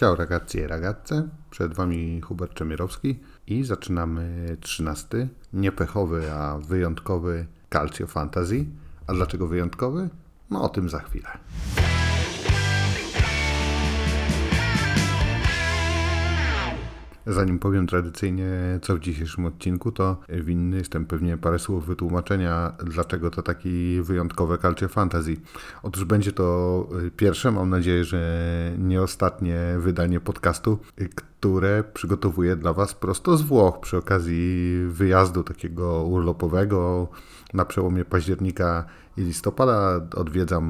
Ciao ragazzi e ragazze, przed Wami Hubert Czemierowski i zaczynamy 13, niepechowy, a wyjątkowy Calcio Fantasy. A dlaczego wyjątkowy? No o tym za chwilę. Zanim powiem tradycyjnie, co w dzisiejszym odcinku, to winny jestem pewnie parę słów wytłumaczenia, dlaczego to taki wyjątkowe Calcio Fantasy. Otóż będzie to pierwsze, mam nadzieję, że nie ostatnie wydanie podcastu, które przygotowuję dla Was prosto z Włoch przy okazji wyjazdu takiego urlopowego na przełomie października i listopada. Odwiedzam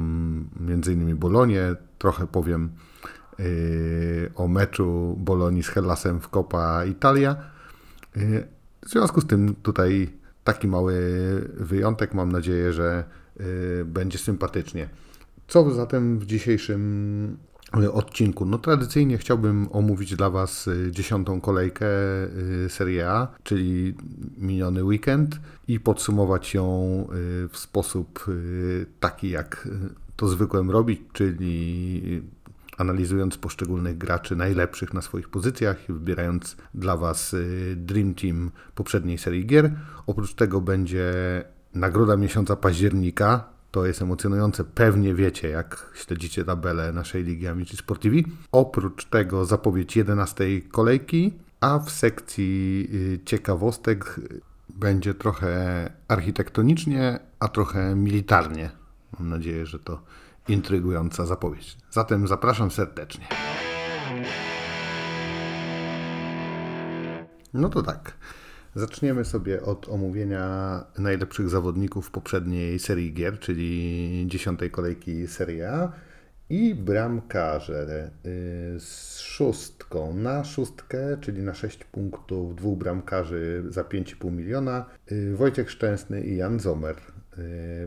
m.in. Bolonię, trochę powiem o meczu Bolonii z Hellasem w Coppa Italia. W związku z tym tutaj taki mały wyjątek. Mam nadzieję, że będzie sympatycznie. Co zatem w dzisiejszym odcinku? No tradycyjnie chciałbym omówić dla Was dziesiątą kolejkę Serie A, czyli miniony weekend i podsumować ją w sposób taki, jak to zwykłem robić, czyli analizując poszczególnych graczy najlepszych na swoich pozycjach i wybierając dla Was Dream Team poprzedniej serii gier. Oprócz tego będzie nagroda miesiąca października. To jest emocjonujące, pewnie wiecie, jak śledzicie tabelę naszej Ligi Amici Sportivi. Oprócz tego zapowiedź 11 kolejki, a w sekcji ciekawostek będzie trochę architektonicznie, a trochę militarnie. Mam nadzieję, że to intrygująca zapowiedź. Zatem zapraszam serdecznie. No to tak. Zaczniemy sobie od omówienia najlepszych zawodników poprzedniej serii gier, czyli dziesiątej kolejki Serie A i bramkarze z szóstką na szóstkę, czyli na 6 punktów dwóch bramkarzy za 5,5 miliona. Wojciech Szczęsny i Jan Zomer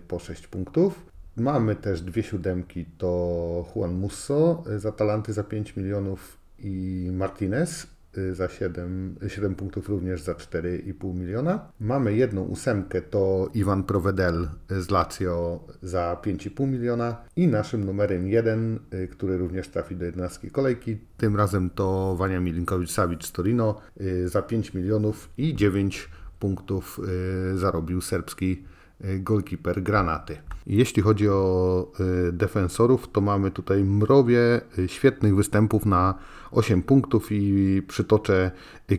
po 6 punktów. Mamy też dwie siódemki, to Juan Musso z Atalanty za 5 milionów i Martinez za 7, 7 punktów również za 4,5 miliona. Mamy jedną ósemkę, to Iwan Provedel z Lazio za 5,5 miliona i naszym numerem 1, który również trafi do 11 kolejki, tym razem to Wania Milinkowicz-Savic z Torino za 5 milionów i 9 punktów zarobił serbski golkiper Granaty. Jeśli chodzi o defensorów, to mamy tutaj mrowie świetnych występów na 8 punktów i przytoczę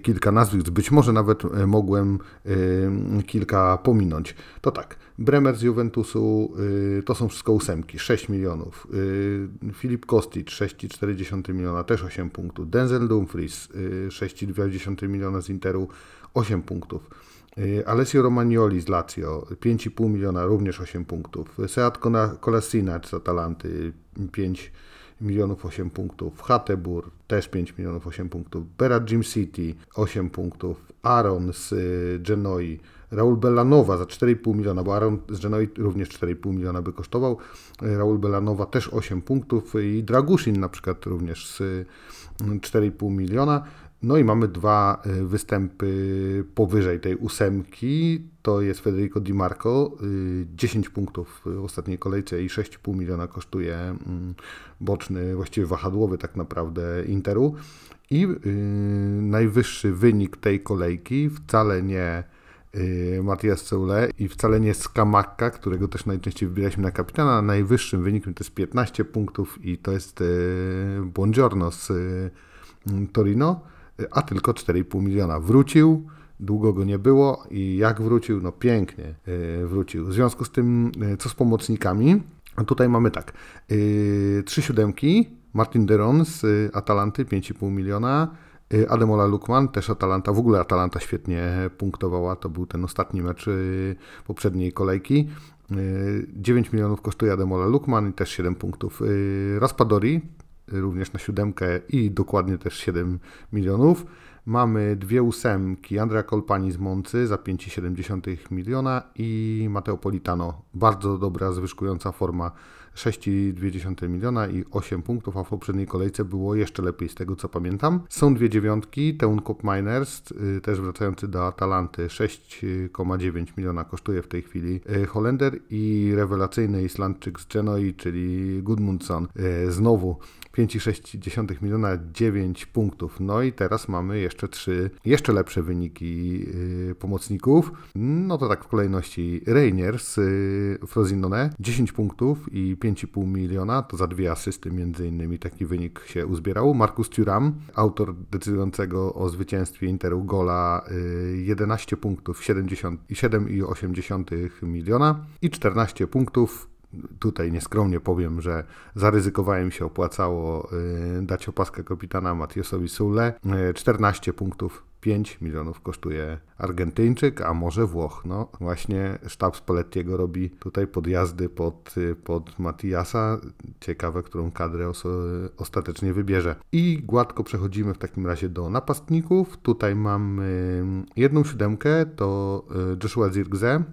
kilka nazwisk. Być może nawet mogłem kilka pominąć. To tak, Bremer z Juventusu to są wszystko ósemki, 6 milionów. Filip Kostic 6,4 miliona, też 8 punktów. Denzel Dumfries 6,2 miliona z Interu, 8 punktów. Alessio Romagnoli z Lazio, 5,5 miliona, również 8 punktów. Seat Kolasinac z Atalanty, 5 milionów 8 punktów. Hatebur, też 5 milionów 8 punktów. Berat Jim City, 8 punktów. Aaron z Genoi, Raul Bellanowa za 4,5 miliona, bo Aaron z Genoi również 4,5 miliona by kosztował. Raul Bellanowa też 8 punktów i Dragusin na przykład również z 4,5 miliona. No i mamy dwa występy powyżej tej ósemki. To jest Federico Di Marco, 10 punktów w ostatniej kolejce i 6,5 miliona kosztuje boczny, właściwie wahadłowy tak naprawdę Interu. I najwyższy wynik tej kolejki wcale nie Matias Ceule i wcale nie Skamakka, którego też najczęściej wybieraliśmy na kapitana. Najwyższym wynikiem to jest 15 punktów i to jest Buongiorno z Torino a tylko 4,5 miliona. Wrócił, długo go nie było i jak wrócił? No pięknie wrócił. W związku z tym, co z pomocnikami? Tutaj mamy tak, trzy siódemki, Martin Deron z Atalanty, 5,5 miliona, Ademola Lukman, też Atalanta, w ogóle Atalanta świetnie punktowała, to był ten ostatni mecz poprzedniej kolejki. 9 milionów kosztuje Ademola Lukman i też 7 punktów. Raspadori, również na siódemkę i dokładnie też 7 milionów. Mamy dwie ósemki, Andrea Kolpani z Moncy za 5,7 miliona i Matteo Politano, bardzo dobra, zwyżkująca forma 6,2 miliona i 8 punktów, a w poprzedniej kolejce było jeszcze lepiej z tego co pamiętam. Są dwie dziewiątki, Teun Cop Miners, y, też wracający do Atalanty, 6,9 miliona kosztuje w tej chwili y, Holender i rewelacyjny Islandczyk z Genoi, czyli Gudmundsson. Y, znowu 5,6 miliona, 9 punktów. No i teraz mamy jeszcze trzy jeszcze lepsze wyniki pomocników. No to tak w kolejności Reinier z yy, Frosinone, 10 punktów i 5,5 miliona, to za dwie asysty między innymi taki wynik się uzbierał. Markus Thuram, autor decydującego o zwycięstwie Interu gola, yy, 11 punktów, 7,8 miliona i 14 punktów tutaj nieskromnie powiem, że zaryzykowałem się, opłacało y, dać opaskę kapitana Matiosowi Sule. 14 y, punktów 5 milionów kosztuje Argentyńczyk, a może Włoch. No właśnie sztab Spallettiego robi tutaj podjazdy pod, y, pod Matiasa. Ciekawe, którą kadrę os ostatecznie wybierze. I gładko przechodzimy w takim razie do napastników. Tutaj mamy jedną siódemkę, to Joshua Zirgze,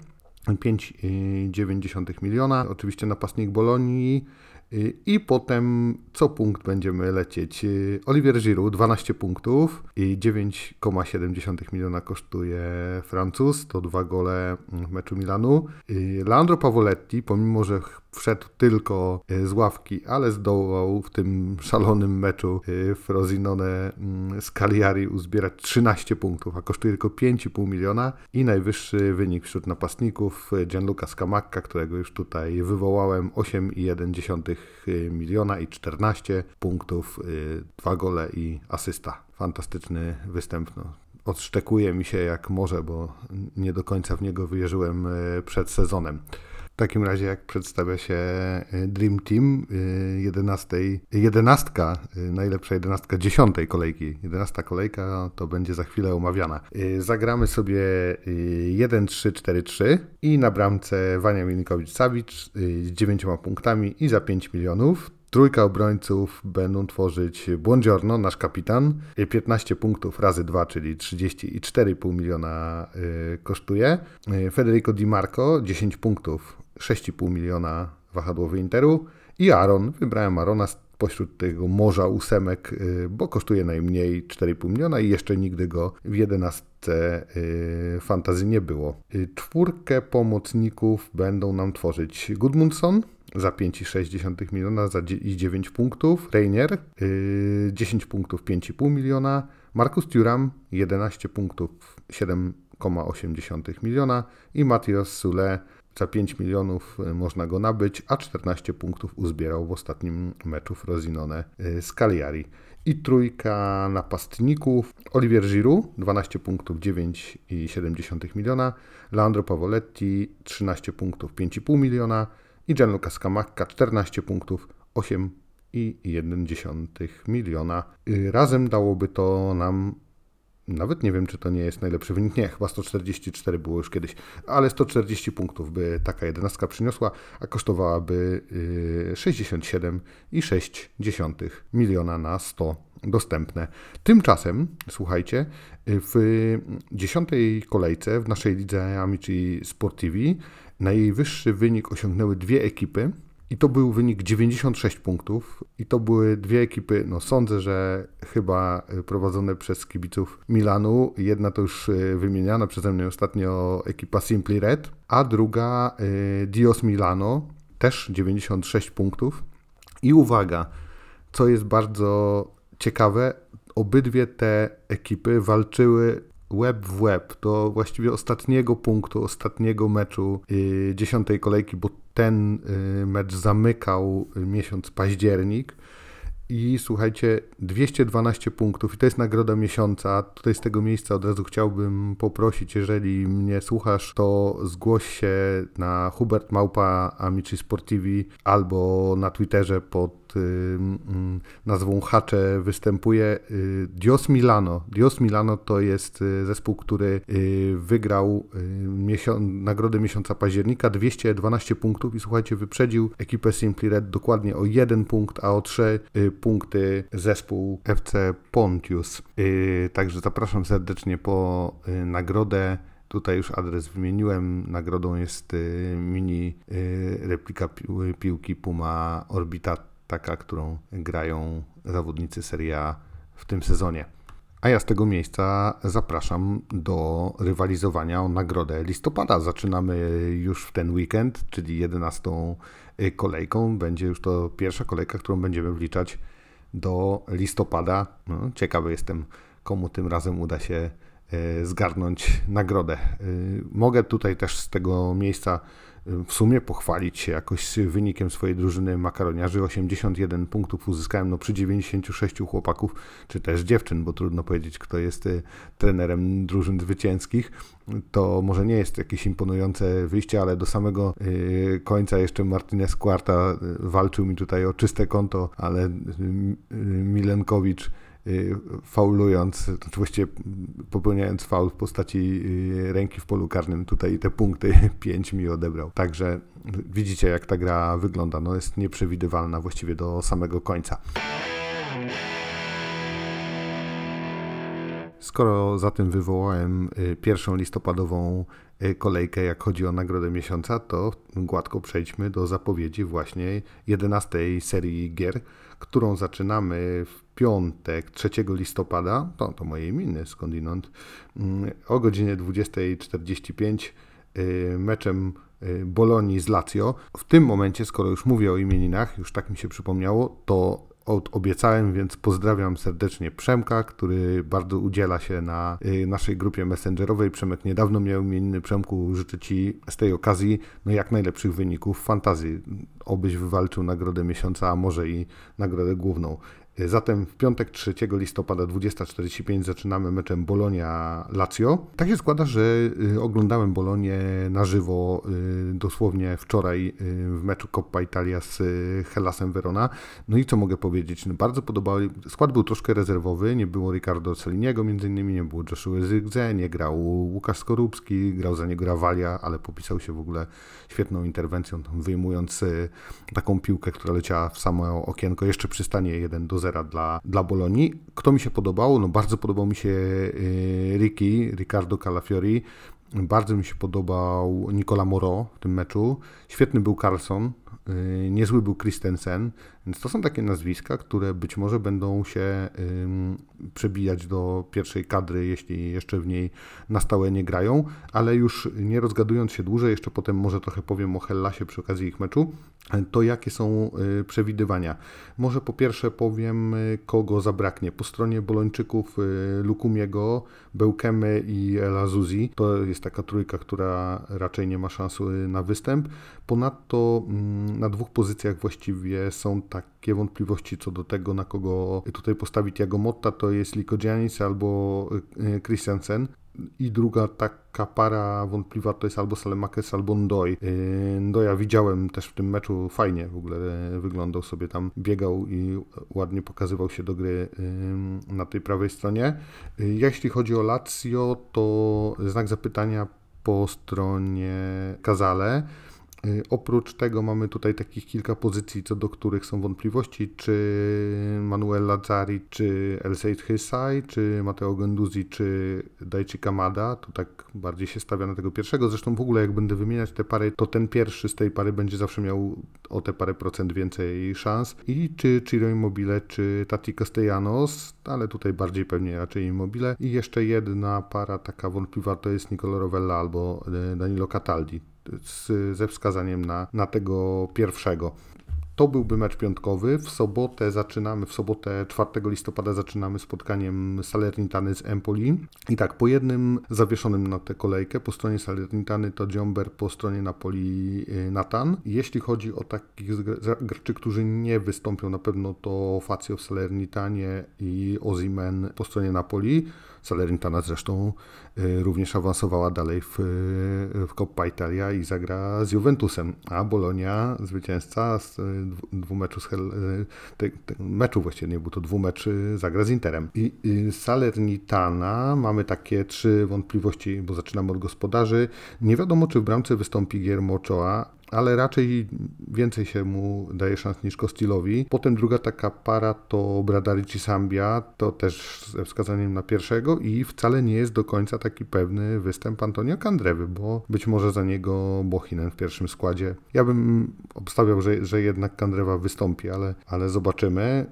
5,9 miliona. Oczywiście napastnik Bolonii. I potem co punkt będziemy lecieć. Olivier Giroud 12 punktów i 9,7 miliona kosztuje Francuz, to dwa gole w meczu Milanu. Leandro Pavoletti, pomimo że wszedł tylko e, z ławki, ale zdołał w tym szalonym meczu e, w Rosinone mm, z Cagliari uzbierać 13 punktów, a kosztuje tylko 5,5 miliona i najwyższy wynik wśród napastników e, Gianluca Scamacca, którego już tutaj wywołałem 8,1 miliona i 14 punktów, 2 gole i asysta. Fantastyczny występ. No odszczekuje mi się jak może, bo nie do końca w niego wierzyłem przed sezonem. Takim razie, jak przedstawia się y, Dream Team, 11, y, jedenastka, y, najlepsza jedenastka dziesiątej kolejki. Jedenasta kolejka to będzie za chwilę omawiana. Zagramy sobie 1-3-4-3 i na bramce Wania Milikowicz-Sawicz z 9 punktami i za 5 milionów. Trójka obrońców będą tworzyć Błądziorno, nasz kapitan. 15 punktów razy 2, czyli 34,5 miliona kosztuje. Federico Di Marco 10 punktów 6,5 miliona wahadłowy Interu i Aaron. Wybrałem Arona pośród tego morza ósemek, y, bo kosztuje najmniej 4,5 miliona i jeszcze nigdy go w 11 y, fantazji nie było. Y, czwórkę pomocników będą nam tworzyć Gudmundsson za 5,6 miliona za i 9 punktów, Reinier 10 punktów 5,5 miliona, Markus Thuram 11 punktów 7,8 miliona i Matthias Sule za 5 milionów y, można go nabyć, a 14 punktów uzbierał w ostatnim meczu w Rosinone y, z Cagliari. I trójka napastników. Olivier Giroud, 12 punktów, 9,7 miliona. Leandro Pavoletti, 13 punktów, 5,5 miliona. I Gianluca Scamacca, 14 punktów, 8,1 miliona. Y, razem dałoby to nam nawet nie wiem, czy to nie jest najlepszy wynik. Nie, chyba 144 było już kiedyś, ale 140 punktów by taka jedenastka przyniosła, a kosztowałaby 67,6 y, miliona na 100 dostępne. Tymczasem, słuchajcie, w dziesiątej kolejce w naszej lidze Amici Sportivi najwyższy wynik osiągnęły dwie ekipy, i to był wynik 96 punktów. I to były dwie ekipy, no sądzę, że chyba y, prowadzone przez kibiców Milanu. Jedna to już y, wymieniana przeze mnie ostatnio ekipa Simply Red, a druga y, Dios Milano, też 96 punktów. I uwaga, co jest bardzo ciekawe, obydwie te ekipy walczyły web w web do właściwie ostatniego punktu, ostatniego meczu dziesiątej kolejki, bo ten yy, mecz zamykał miesiąc październik. I słuchajcie, 212 punktów i to jest nagroda miesiąca. Tutaj z tego miejsca od razu chciałbym poprosić, jeżeli mnie słuchasz, to zgłoś się na Hubert Małpa Amici Sportivi albo na Twitterze pod nazwą Hacze występuje y, Dios Milano. Dios Milano to jest y, zespół, który y, wygrał nagrodę miesiąca października, 212 punktów i słuchajcie, wyprzedził ekipę Simply Red dokładnie o jeden punkt, a o trzy punkty zespół FC Pontius. Także zapraszam serdecznie po nagrodę Tutaj już adres wymieniłem. Nagrodą jest mini replika piłki Puma Orbita, taka, którą grają zawodnicy Serie A w tym sezonie. A ja z tego miejsca zapraszam do rywalizowania o nagrodę listopada. Zaczynamy już w ten weekend, czyli 11 kolejką. Będzie już to pierwsza kolejka, którą będziemy wliczać do listopada. No, ciekawy jestem, komu tym razem uda się e, zgarnąć nagrodę. E, mogę tutaj też z tego miejsca w sumie pochwalić się jakoś wynikiem swojej drużyny makaroniarzy. 81 punktów uzyskałem no, przy 96 chłopaków, czy też dziewczyn, bo trudno powiedzieć, kto jest y, trenerem drużyn zwycięskich. To może nie jest jakieś imponujące wyjście, ale do samego y, końca jeszcze Martinez Quarta y, walczył mi tutaj o czyste konto, ale Milenkowicz faulując, oczywiście popełniając faul w postaci y, ręki w polu karnym, tutaj te punkty 5 mi odebrał. Także widzicie, jak ta gra wygląda. No jest nieprzewidywalna właściwie do samego końca. Skoro zatem wywołałem y, pierwszą listopadową kolejkę, jak chodzi o nagrodę miesiąca, to gładko przejdźmy do zapowiedzi właśnie 11 serii gier, którą zaczynamy w piątek 3 listopada, to, to moje imieniny skądinąd, mm, o godzinie 20.45 y, meczem y, Bolonii z Lazio. W tym momencie, skoro już mówię o imieninach, już tak mi się przypomniało, to obiecałem, więc pozdrawiam serdecznie Przemka, który bardzo udziela się na y, naszej grupie messengerowej. Przemek niedawno miał imieniny. Przemku, życzę Ci z tej okazji no jak najlepszych wyników fantazji. Obyś wywalczył nagrodę miesiąca, a może i nagrodę główną. Zatem w piątek 3 listopada 20.45 zaczynamy meczem Bolonia-Lazio. Tak się składa, że y, oglądałem Bolonię na żywo y, dosłownie wczoraj w meczu Coppa Italia z Hellasem Verona. No i co mogę powiedzieć? No bardzo podobał. Skład był troszkę rezerwowy, nie było Ricardo Celiniego między innymi, nie było Joshua Zygze, nie grał Łukasz Skorupski, grał za niego Rawalia, ale popisał się w ogóle świetną interwencją, wyjmując taką piłkę, która leciała w samo okienko, jeszcze przy stanie 1 do 0 dla, dla Bolonii. Kto mi się podobał? No bardzo podobał mi się y, Ricky, Riccardo Calafiori. Bardzo mi się podobał Nicola Moro w tym meczu. Świetny był Carlson, y, niezły był Christensen, więc to są takie nazwiska, które być może będą się przebijać do pierwszej kadry, jeśli jeszcze w niej na stałe nie grają, ale już nie rozgadując się dłużej, jeszcze potem może trochę powiem o Hellasie przy okazji ich meczu, to jakie są y, przewidywania. Może po pierwsze powiem, y, kogo zabraknie. Po stronie Bolończyków y, Lukumiego, Bełkemy i Elazuzi. To jest taka trójka, która raczej nie ma szansy na występ. Ponadto mm, na dwóch pozycjach właściwie są takie wątpliwości co do tego, na kogo tutaj postawić Jago Motta, to jest Liko Giannis albo Christiansen. I druga taka para wątpliwa to jest albo Salemakers, albo Ndoj. Yy, Ndoja widziałem też w tym meczu, fajnie w ogóle wyglądał sobie tam, biegał i ładnie pokazywał się do gry yy, na tej prawej stronie. Jeśli chodzi o Lazio, to znak zapytania po stronie Kazale. Y, oprócz tego mamy tutaj takich kilka pozycji, co do których są wątpliwości, czy Manuel Lazzari, czy El Said Hysaj, czy Mateo Genduzi, czy Daichi Kamada, to tak bardziej się stawia na tego pierwszego. Zresztą w ogóle jak będę wymieniać te pary, to ten pierwszy z tej pary będzie zawsze miał o te parę procent więcej szans. I czy Ciro Immobile, czy Tati Castellanos, ale tutaj bardziej pewnie raczej Immobile. I jeszcze jedna para taka wątpliwa to jest Nicolo Rovella albo e, Danilo Cataldi z, ze wskazaniem na, na tego pierwszego. To byłby mecz piątkowy. W sobotę zaczynamy, w sobotę 4 listopada zaczynamy spotkaniem Salernitany z Empoli. I tak, po jednym zawieszonym na tę kolejkę, po stronie Salernitany to Dziomber, po stronie Napoli y, Natan. Jeśli chodzi o takich graczy, którzy nie wystąpią, na pewno to Fazio w Salernitanie i Ozimen po stronie Napoli. Salernitana zresztą y, również awansowała dalej w, y, w Coppa Italia i zagra z Juventusem, a Bolonia zwycięzca z y, dwóch meczu z Hel, te, te, meczu właściwie nie był to dwumecz, zagra z Interem. I, I Salernitana mamy takie trzy wątpliwości, bo zaczynamy od gospodarzy. Nie wiadomo, czy w bramce wystąpi Guillermo Ochoa, ale raczej więcej się mu daje szans niż Kostilowi. Potem druga taka para to Bradarici Sambia, to też ze wskazaniem na pierwszego i wcale nie jest do końca taki pewny występ Antonio Kandrewy, bo być może za niego Bohinen w pierwszym składzie. Ja bym obstawiał, że, że jednak Kandrewa wystąpi, ale, ale zobaczymy.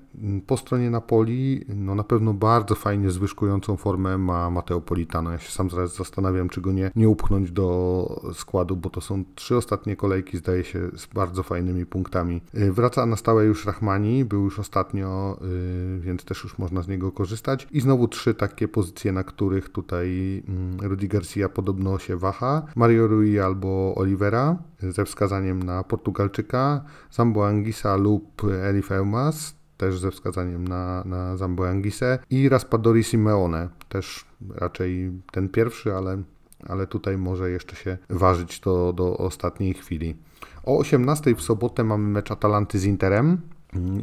Po stronie Napoli, no na pewno bardzo fajnie zwyżkującą formę ma Mateo Politano. Ja się sam zaraz zastanawiam, czy go nie, nie upchnąć do składu, bo to są trzy ostatnie kolejki, zdaje się, z bardzo fajnymi punktami. Y, wraca na stałe już Rahmani, był już ostatnio, y, więc też już można z niego korzystać. I znowu trzy takie pozycje, na których tutaj mm, Rudy Garcia podobno się waha. Mario Rui albo Olivera, ze wskazaniem na Portugalczyka, Zambo Angisa lub Elif Eumas, też ze wskazaniem na, na Zambo Angisę i Raspadori Simeone, też raczej ten pierwszy, ale, ale tutaj może jeszcze się ważyć to do ostatniej chwili. O 18 w sobotę mamy mecz Atalanty z Interem.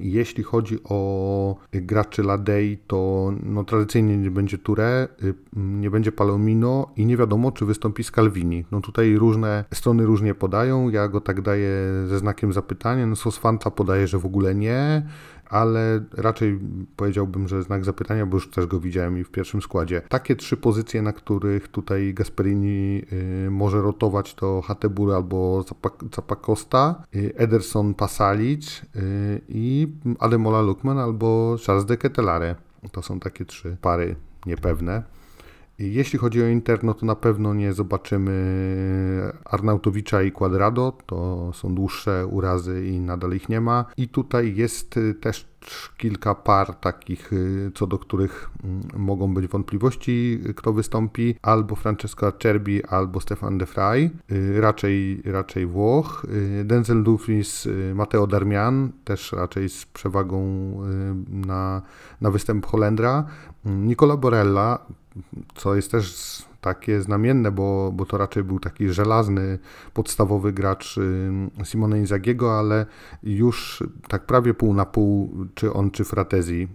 Jeśli chodzi o graczy Ladei, to no, tradycyjnie nie będzie Ture, y, nie będzie Palomino i nie wiadomo, czy wystąpi Scalvini. No tutaj różne strony różnie podają, ja go tak daję ze znakiem zapytania, no Sosfanta podaje, że w ogóle nie, ale raczej powiedziałbym, że znak zapytania, bo już też go widziałem i w pierwszym składzie. Takie trzy pozycje, na których tutaj Gasperini y, może rotować to Hatebur albo Zapakosta, y, Ederson Pasalic y, i Ademola Lukman albo Charles de Ketelare. To są takie trzy pary niepewne. Jeśli chodzi o Inter, no to na pewno nie zobaczymy Arnautowicza i Quadrado, to są dłuższe urazy i nadal ich nie ma. I tutaj jest y, też kilka par takich, y, co do których mm, mogą być wątpliwości, kto wystąpi, albo Francesco Acerbi, albo Stefan de Frey, y, raczej, raczej Włoch, Denzel Dumfries, Matteo Darmian, też raczej z przewagą na, na występ Holendra, Nicola Borella, co jest też takie znamienne, bo, bo to raczej był taki żelazny, podstawowy gracz Simone Inzagiego, ale już tak prawie pół na pół, czy on, czy Fratezi.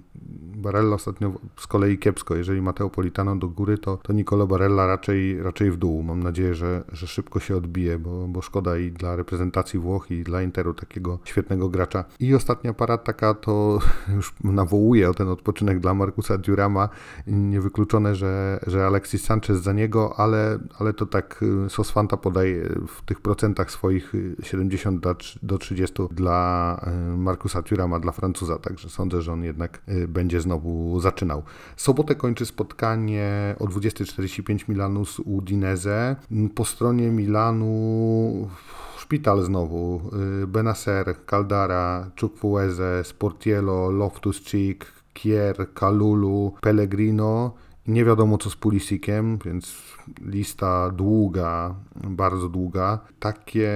Barella ostatnio z kolei kiepsko. Jeżeli Mateo Politano do góry, to, to Nicolo Barella raczej, raczej w dół. Mam nadzieję, że, że szybko się odbije, bo, bo szkoda i dla reprezentacji Włoch, i dla Interu takiego świetnego gracza. I ostatnia para taka to już nawołuje o ten odpoczynek dla Markusa Durama. Niewykluczone, że, że Alexis Sanchez za niego, ale, ale to tak y, Sosfanta podaje w tych procentach swoich 70 y, do 30 dla y, Markusa Durama, dla Francuza. Także sądzę, że on jednak będzie znowu zaczynał. Sobotę kończy spotkanie o 20.45 Milanu z Udinese. Po stronie Milanu szpital znowu. Benacer, Caldara, Chukwueze, Sportiello, Loftus-Cheek, Kier, Kalulu, Pellegrino. Nie wiadomo co z Pulisikiem, więc lista długa, bardzo długa. Takie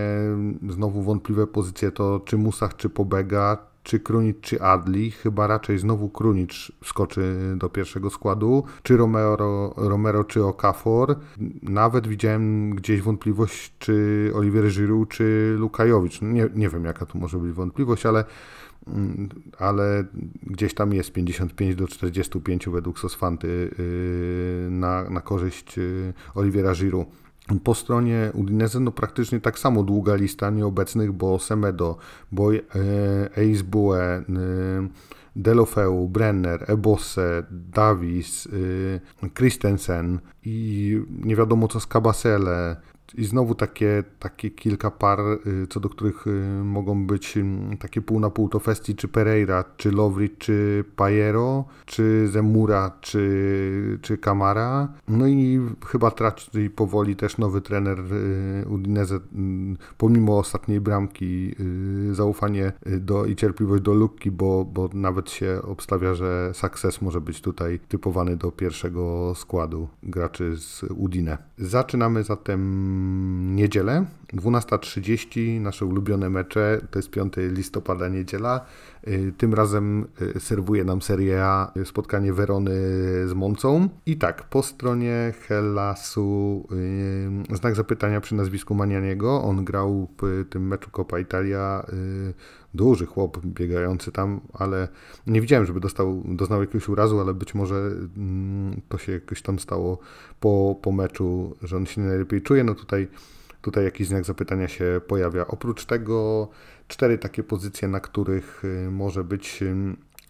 znowu wątpliwe pozycje to czy Musach, czy Pobega, czy Krunic, czy Adli. Chyba raczej znowu Krunic skoczy do pierwszego składu, czy Romero, Romero czy Okafor. Nawet widziałem gdzieś wątpliwość, czy Oliver Giroud, czy Lukajowicz. Nie, nie wiem, jaka tu może być wątpliwość, ale mm, ale gdzieś tam jest 55 do 45 według Sosfanty yy, na, na korzyść yy, Oliviera Giroud. Po stronie Udinese no praktycznie tak samo długa lista nieobecnych, bo Semedo, bo Eisbue, e, Delofeu, Brenner, Ebosse, Davis, e, Christensen i nie wiadomo co z Cabasele, i znowu takie, takie kilka par, y, co do których y, mogą być mm, takie pół na pół to Festi, czy Pereira, czy Lovri, czy Pajero, czy Zemura, czy, czy Kamara. No i chyba traci powoli też nowy trener y, Udinese, pomimo ostatniej bramki, zaufanie do, i cierpliwość do Lukki, bo, bo nawet się obstawia, że Success może być tutaj typowany do pierwszego składu graczy z Udine. Zaczynamy zatem niedzielę, 12.30, nasze ulubione mecze, to jest 5 listopada niedziela. Y, tym razem y, serwuje nam Serie A spotkanie Werony z Moncą. I tak, po stronie Hellasu znak zapytania przy nazwisku Manianiego. On grał w tym meczu Copa Italia. Duży chłop biegający tam, ale nie widziałem, żeby dostał, doznał jakiegoś urazu, ale być może yy, to się jakoś tam stało po, po meczu, że on się najlepiej czuje. No tutaj tutaj jakiś znak zapytania się pojawia. Oprócz tego cztery takie pozycje, na których y, może być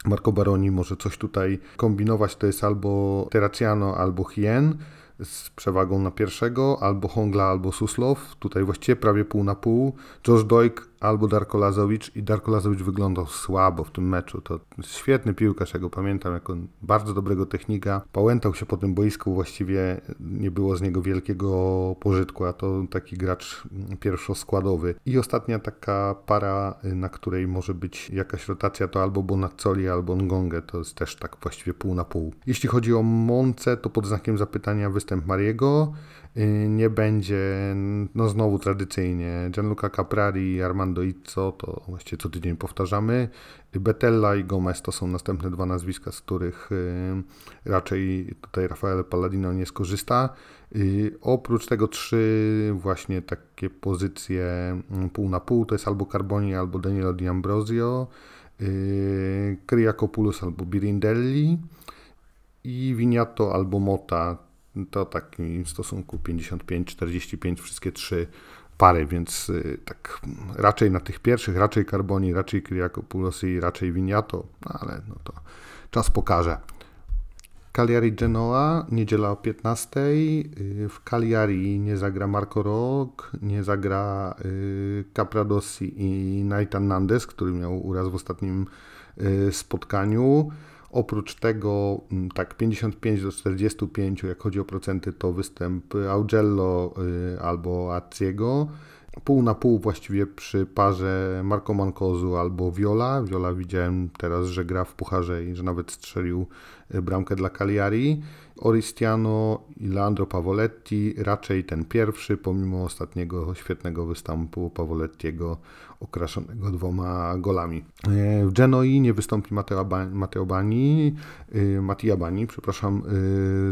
Marco Baroni, może coś tutaj kombinować, to jest albo Terraciano, albo Hien z przewagą na pierwszego, albo Hongla, albo Suslow. Tutaj właściwie prawie pół na pół. Josh Doik albo Darko Lazowicz i Darko Lazowicz wyglądał słabo w tym meczu. To świetny piłkarz, ja go pamiętam jako bardzo dobrego technika. Pałętał się po tym boisku, właściwie nie było z niego wielkiego pożytku, a to taki gracz pierwszoskładowy. I ostatnia taka para, na której może być jakaś rotacja, to albo Bonazzoli, albo Ngongę, to jest też tak właściwie pół na pół. Jeśli chodzi o Monce, to pod znakiem zapytania występ Mariego, nie będzie, no znowu tradycyjnie, Gianluca Caprari i Armando Izzo, to właściwie co tydzień powtarzamy. Betella i Gomez to są następne dwa nazwiska, z których y, raczej tutaj Rafael Palladino nie skorzysta. Y, oprócz tego trzy właśnie takie pozycje mm, pół na pół, to jest albo Carboni, albo Danielo Di Ambrosio, Kriakopoulos albo Birindelli i Viniato albo Mota, to taki w stosunku 55-45 wszystkie trzy pary, więc y, tak raczej na tych pierwszych, raczej Carboni, raczej Kyriakopoulos i raczej Winiato, no ale no to czas pokaże. Cagliari Genoa, niedziela o 15. Y, w Cagliari nie zagra Marco Rog, nie zagra y, Capradossi i Nathan Nandes, który miał uraz w ostatnim spotkaniu. Oprócz tego mm, tak 55 do 45, jak chodzi o procenty, to występ Augello y, albo Aciego. Pół na pół właściwie przy parze Marco Mancozu albo Viola. Viola widziałem teraz, że gra w pucharze i że nawet strzelił y, bramkę dla Cagliari. Oristiano i Leandro Pavoletti, raczej ten pierwszy, pomimo ostatniego świetnego występu Pavolettiego okraszonego dwoma golami. E, w Genoi nie wystąpi Mateo, ba Mateo Bani, y, Mattia Bani, przepraszam,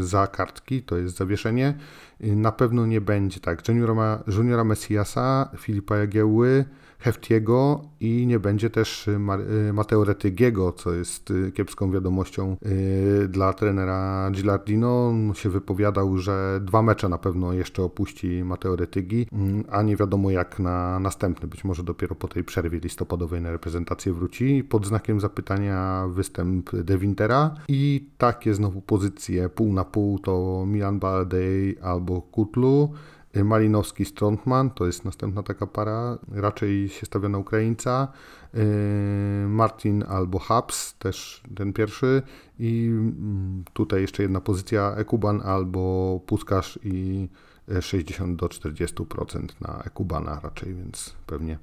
y, za kartki, to jest zawieszenie. Na pewno nie będzie tak. Juniora, Juniora Messiasa, Filipa Jagiełły, Heftiego i nie będzie też y, y, Mateo Retygiego, co jest y, kiepską wiadomością dla trenera Gilardino. się wypowiadał, że dwa mecze na pewno jeszcze opuści Mateo Retygi, mm, a nie wiadomo jak na następny. Być może dopiero po tej przerwie listopadowej na reprezentację wróci. Pod znakiem zapytania występ De Wintera i takie znowu pozycje pół na pół to Milan Baldej albo Kutlu. Malinowski Strontman, to jest następna taka para, raczej się stawia na Ukraińca. Y, Martin albo Habs, też ten pierwszy. I mm, tutaj jeszcze jedna pozycja, Ekuban albo Puskarz i 60 do 40% na Ekubana raczej, więc pewnie,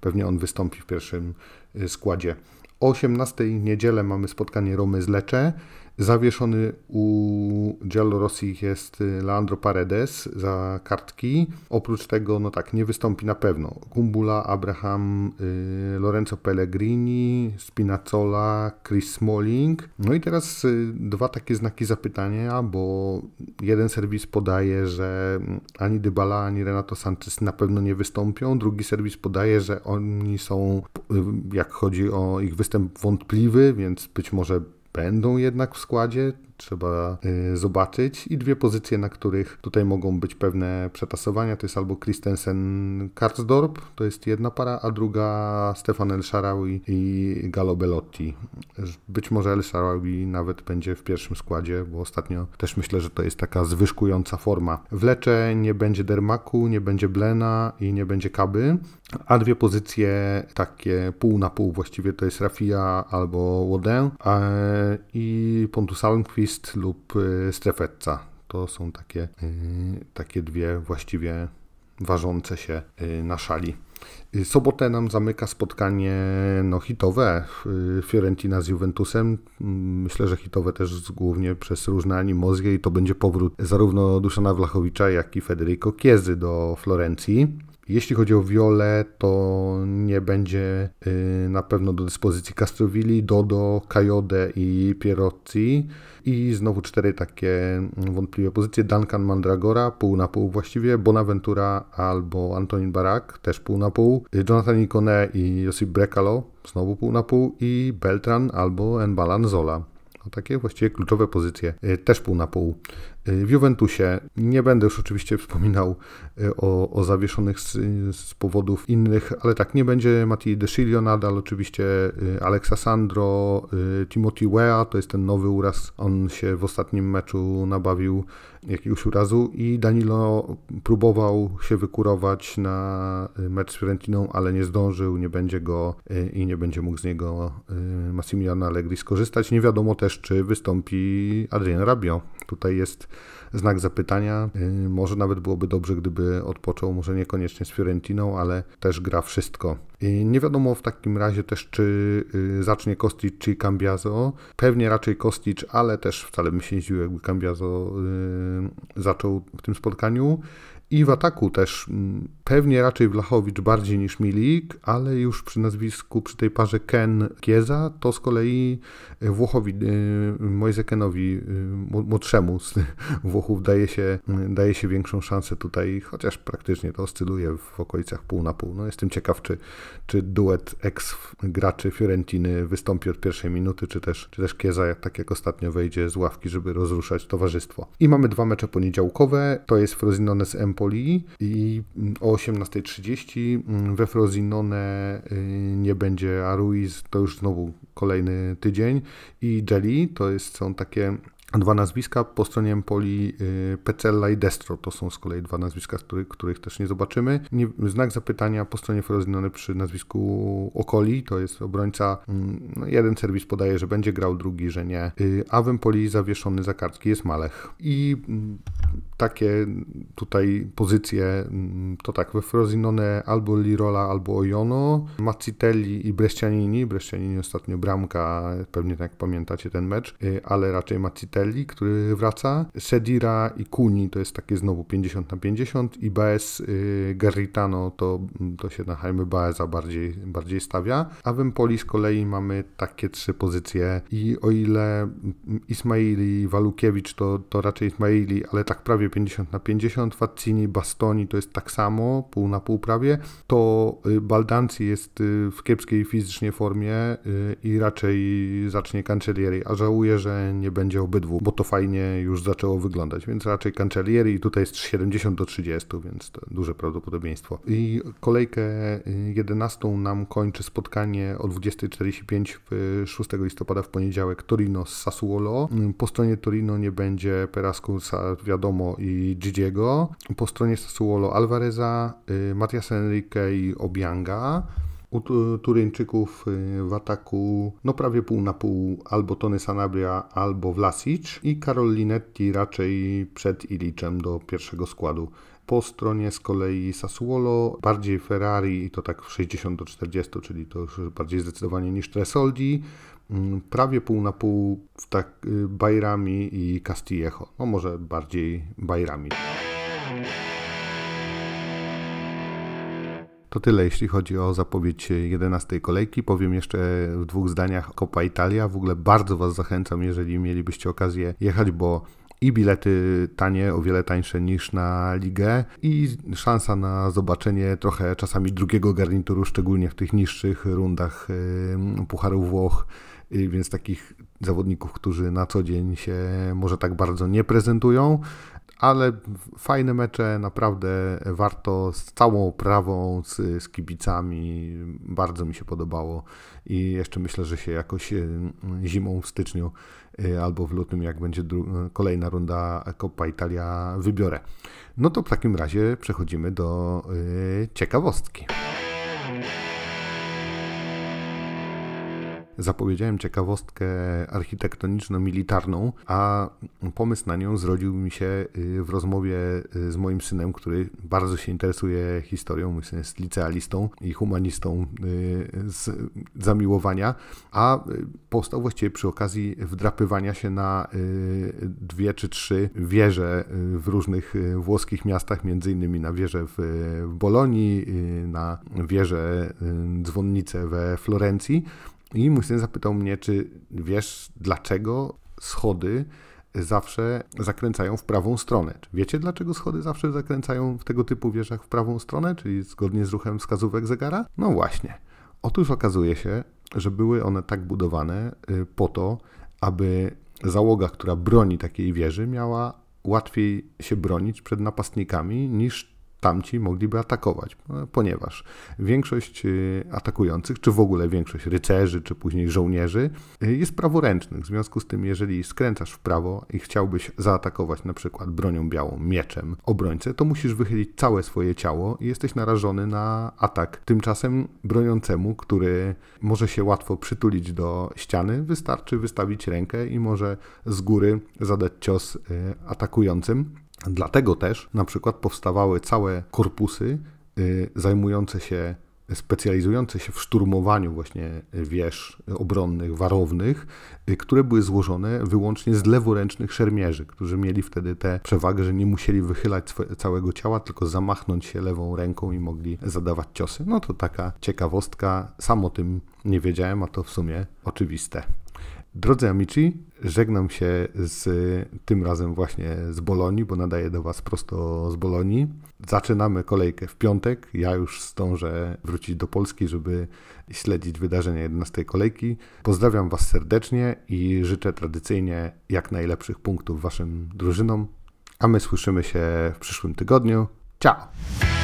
pewnie on wystąpi w pierwszym y, składzie. O 18 niedzielę mamy spotkanie Romy z Lecze. Zawieszony u Rossi jest y, Leandro Paredes za kartki. Oprócz tego, no tak, nie wystąpi na pewno Kumbula, Abraham, y, Lorenzo Pellegrini, Spinazzola, Chris Smalling. No i teraz y, dwa takie znaki zapytania, bo jeden serwis podaje, że ani Dybala, ani Renato Sanchez na pewno nie wystąpią. Drugi serwis podaje, że oni są, jak chodzi o ich występ, wątpliwy, więc być może będą jednak w składzie, trzeba y, zobaczyć. I dwie pozycje, na których tutaj mogą być pewne przetasowania, to jest albo Christensen Karsdorp, to jest jedna para, a druga Stefan El Sharawi i Galo Belotti. Być może El Sharawi nawet będzie w pierwszym składzie, bo ostatnio też myślę, że to jest taka zwyżkująca forma. W Lecze nie będzie Dermaku, nie będzie Blena i nie będzie Kaby, a dwie pozycje takie pół na pół właściwie to jest Rafia albo Wodę i Pontus Almqvist lub y, Strefetza. To są takie, y, takie dwie właściwie ważące się y, na szali. Sobotę nam zamyka spotkanie no, hitowe Fiorentina z Juventusem. Myślę, że hitowe też głównie przez różne animozje i to będzie powrót zarówno Duszana Wlachowicza, jak i Federico Chiezy do Florencji. Jeśli chodzi o Viole, to nie będzie y, na pewno do dyspozycji Castrovilli, Dodo, Kajode i Pierozzi. I znowu cztery takie wątpliwe pozycje. Duncan Mandragora, pół na pół właściwie, Bonaventura albo Antonin Barak, też pół na pół, Jonathan Icone i Josip Brekalo, znowu pół na pół i Beltran albo Enbalan Zola. No, takie właściwie kluczowe pozycje, y, też pół na pół. Y, w Juventusie nie będę już oczywiście wspominał y, o, o zawieszonych z, z, powodów innych, ale tak, nie będzie Matti De Sciglio nadal, oczywiście Alexa Sandro, Timothy Wea, to jest ten nowy uraz, on się w ostatnim meczu nabawił jakiegoś urazu i Danilo próbował się wykurować na mecz z Fiorentiną, ale nie zdążył, nie będzie go i nie będzie mógł z niego Massimiliano Allegri skorzystać. Nie wiadomo też, czy wystąpi Adrian Rabiot. Tutaj jest znak zapytania. Y, może nawet byłoby dobrze, gdyby odpoczął, może niekoniecznie z Fiorentiną, ale też gra wszystko. Y, nie wiadomo w takim razie też, czy y, zacznie Kostic czy Cambiazo. Pewnie raczej Kostic, ale też wcale bym się nie jakby Cambiazo zaczął w tym spotkaniu. I w ataku też mm, pewnie raczej Wlachowicz bardziej niż Milik, ale już przy nazwisku, przy tej parze Ken-Kieza, to z kolei e, Włochowi, e, Mojze Kenowi, e, młodszemu z Włochów daje się, daje się większą szansę tutaj, chociaż praktycznie to oscyluje w okolicach pół na pół. No jestem ciekaw, czy, czy duet ex-graczy Fiorentiny wystąpi od pierwszej minuty, czy też, czy też Kieza, tak jak ostatnio, wejdzie z ławki, żeby rozruszać towarzystwo. I mamy dwa mecze poniedziałkowe, to jest Frosinone z Empoli Napoli i o 18.30 we Frosinone y, nie będzie Aruiz, to już znowu kolejny tydzień i Jelly, to jest, są takie Dwa nazwiska po stronie Empoli y, Pecella i Destro to są z kolei dwa nazwiska, których, których też nie zobaczymy. Nie, znak zapytania po stronie Frosinone przy nazwisku Okoli, to jest obrońca. Mm, no, jeden serwis podaje, że będzie grał, drugi, że nie. Y, a w Empoli zawieszony za kartki jest Malech. I mm, takie tutaj pozycje mm, to tak we Frosinone albo Lirola, albo Ojono, Maccitelli i Brescianini. Brescianini ostatnio bramka, pewnie tak pamiętacie ten mecz, y, ale raczej Maccitelli który wraca. Sedira i Kuni to jest takie znowu 50 na 50 i Baez y, Garritano to, to się na Jaime Baeza bardziej, bardziej stawia. A w Empoli z kolei mamy takie trzy pozycje i o ile Ismaili i Walukiewicz to, to raczej Ismaili, ale tak prawie 50 na 50, Faccini, Bastoni to jest tak samo, pół na pół prawie, to y, Baldanci jest y, w kiepskiej fizycznie formie i raczej zacznie Cancellieri, a żałuję, że nie będzie obydwu bo to fajnie już zaczęło wyglądać, więc raczej Cancellieri i tutaj jest 70 do 30, więc to duże prawdopodobieństwo. I kolejkę 11 nam kończy spotkanie o 20.45 w 6 listopada w poniedziałek Torino z Sassuolo. Po stronie Torino nie będzie Perascusa, wiadomo, i Gigiego. Po stronie Sassuolo Alvareza, y, Matias Enrique i Obianga u Turyńczyków y, w ataku no prawie pół na pół albo Tony Sanabria, albo Vlasic i Karol Linetti raczej przed Iliczem do pierwszego składu. Po stronie z kolei Sassuolo, bardziej Ferrari i to tak w 60 do 40, czyli to już bardziej zdecydowanie niż Tresoldi. Mm, prawie pół na pół w tak y, Bajrami i Castillejo. No może bardziej Bajrami. To tyle, jeśli chodzi o zapowiedź 11 kolejki. Powiem jeszcze w dwóch zdaniach Copa Italia. W ogóle bardzo Was zachęcam, jeżeli mielibyście okazję jechać, bo i bilety tanie, o wiele tańsze niż na ligę i szansa na zobaczenie trochę czasami drugiego garnituru, szczególnie w tych niższych rundach Pucharów Włoch, więc takich zawodników, którzy na co dzień się może tak bardzo nie prezentują, ale fajne mecze, naprawdę warto z całą oprawą, z, z kibicami, bardzo mi się podobało i jeszcze myślę, że się jakoś e, zimą w styczniu e, albo w lutym, jak będzie kolejna runda Coppa Italia, wybiorę. No to w takim razie przechodzimy do e, ciekawostki. Zapowiedziałem ciekawostkę architektoniczno-militarną, a pomysł na nią zrodził mi się y, w rozmowie y, z moim synem, który bardzo się interesuje historią. Mój syn jest licealistą i humanistą y, z zamiłowania, a powstał właściwie przy okazji wdrapywania się na dwie czy trzy wieże w różnych włoskich miastach, między innymi na wieżę w Bolonii, na wieżę dzwonnicę we Florencji. I mój syn zapytał mnie, czy wiesz, dlaczego schody zawsze zakręcają w prawą stronę. Wiecie, dlaczego schody zawsze zakręcają w tego typu wieżach w prawą stronę, czyli zgodnie z ruchem wskazówek zegara? No właśnie. Otóż okazuje się, że były one tak budowane y, po to, aby załoga, która broni takiej wieży, miała łatwiej się bronić przed napastnikami niż tamci mogliby atakować, ponieważ większość y, atakujących, czy w ogóle większość rycerzy, czy później żołnierzy y, jest praworęcznych. W związku z tym, jeżeli skręcasz w prawo i chciałbyś zaatakować na przykład bronią białą, mieczem obrońcę, to musisz wychylić całe swoje ciało i jesteś narażony na atak. Tymczasem broniącemu, który może się łatwo przytulić do ściany, wystarczy wystawić rękę i może z góry zadać cios atakującym. Dlatego też na przykład powstawały całe korpusy y, zajmujące się, specjalizujące się w szturmowaniu właśnie wież obronnych, warownych, y, które były złożone wyłącznie z leworęcznych szermierzy, którzy mieli wtedy tę przewagę, że nie musieli wychylać całego ciała, tylko zamachnąć się lewą ręką i mogli zadawać ciosy. No to taka ciekawostka, sam o tym nie wiedziałem, a to w sumie oczywiste. Drodzy amici, żegnam się z tym razem właśnie z Bolonii, bo nadaję do Was prosto z Bolonii. Zaczynamy kolejkę w piątek. Ja już zdążę wrócić do Polski, żeby śledzić wydarzenia 11 kolejki. Pozdrawiam Was serdecznie i życzę tradycyjnie jak najlepszych punktów Waszym drużynom. A my słyszymy się w przyszłym tygodniu. Ciao!